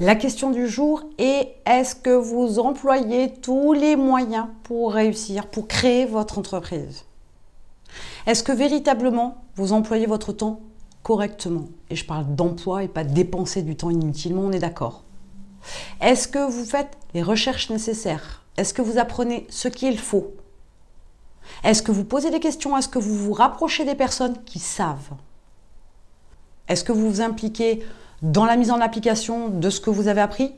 La question du jour est est-ce que vous employez tous les moyens pour réussir, pour créer votre entreprise? Est-ce que véritablement vous employez votre temps correctement? Et je parle d'emploi et pas de dépenser du temps inutilement, on est d'accord? Est-ce que vous faites les recherches nécessaires? Est-ce que vous apprenez ce qu'il faut? Est-ce que vous posez des questions? Est-ce que vous vous rapprochez des personnes qui savent? Est-ce que vous vous impliquez dans la mise en application de ce que vous avez appris?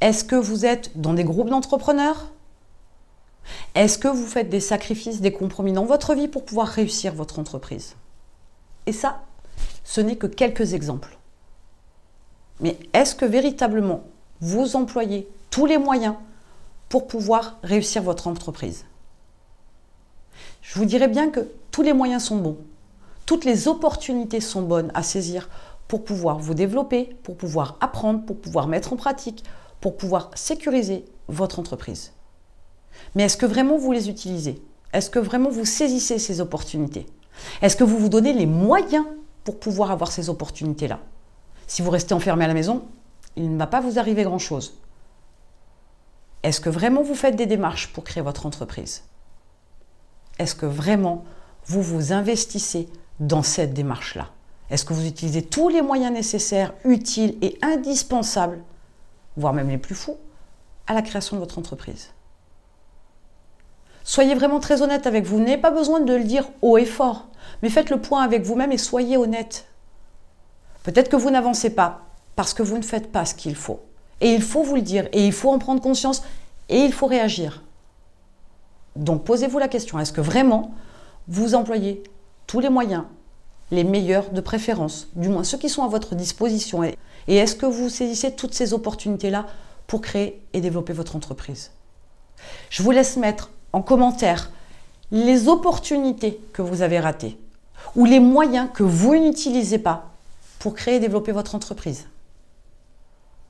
Est-ce que vous êtes dans des groupes d'entrepreneurs? Est-ce que vous faites des sacrifices, des compromis dans votre vie pour pouvoir réussir votre entreprise? Et ça, ce n'est que quelques exemples. Mais est-ce que véritablement vous employez tous les moyens pour pouvoir réussir votre entreprise? Je vous dirais bien que tous les moyens sont bons. Toutes les opportunités sont bonnes à saisir pour pouvoir vous développer, pour pouvoir apprendre, pour pouvoir mettre en pratique, pour pouvoir sécuriser votre entreprise. Mais est-ce que vraiment vous les utilisez? Est-ce que vraiment vous saisissez ces opportunités? Est-ce que vous vous donnez les moyens pour pouvoir avoir ces opportunités-là? Si vous restez enfermé à la maison, il ne va pas vous arriver grand-chose. Est-ce que vraiment vous faites des démarches pour créer votre entreprise? Est-ce que vraiment vous vous investissez dans cette démarche-là? Est-ce que vous utilisez tous les moyens nécessaires, utiles et indispensables, voire même les plus fous, à la création de votre entreprise? Soyez vraiment très honnête avec vous. Vous n'avez pas besoin de le dire haut et fort, mais faites le point avec vous-même et soyez honnête. Peut-être que vous n'avancez pas parce que vous ne faites pas ce qu'il faut. Et il faut vous le dire, et il faut en prendre conscience, et il faut réagir. Donc posez-vous la question, est-ce que vraiment vous employez tous les moyens les meilleurs de préférence, du moins ceux qui sont à votre disposition. Et, est-ce que vous saisissez toutes ces opportunités-là pour créer et développer votre entreprise? Je vous laisse mettre en commentaire les opportunités que vous avez ratées ou les moyens que vous n'utilisez pas pour créer et développer votre entreprise.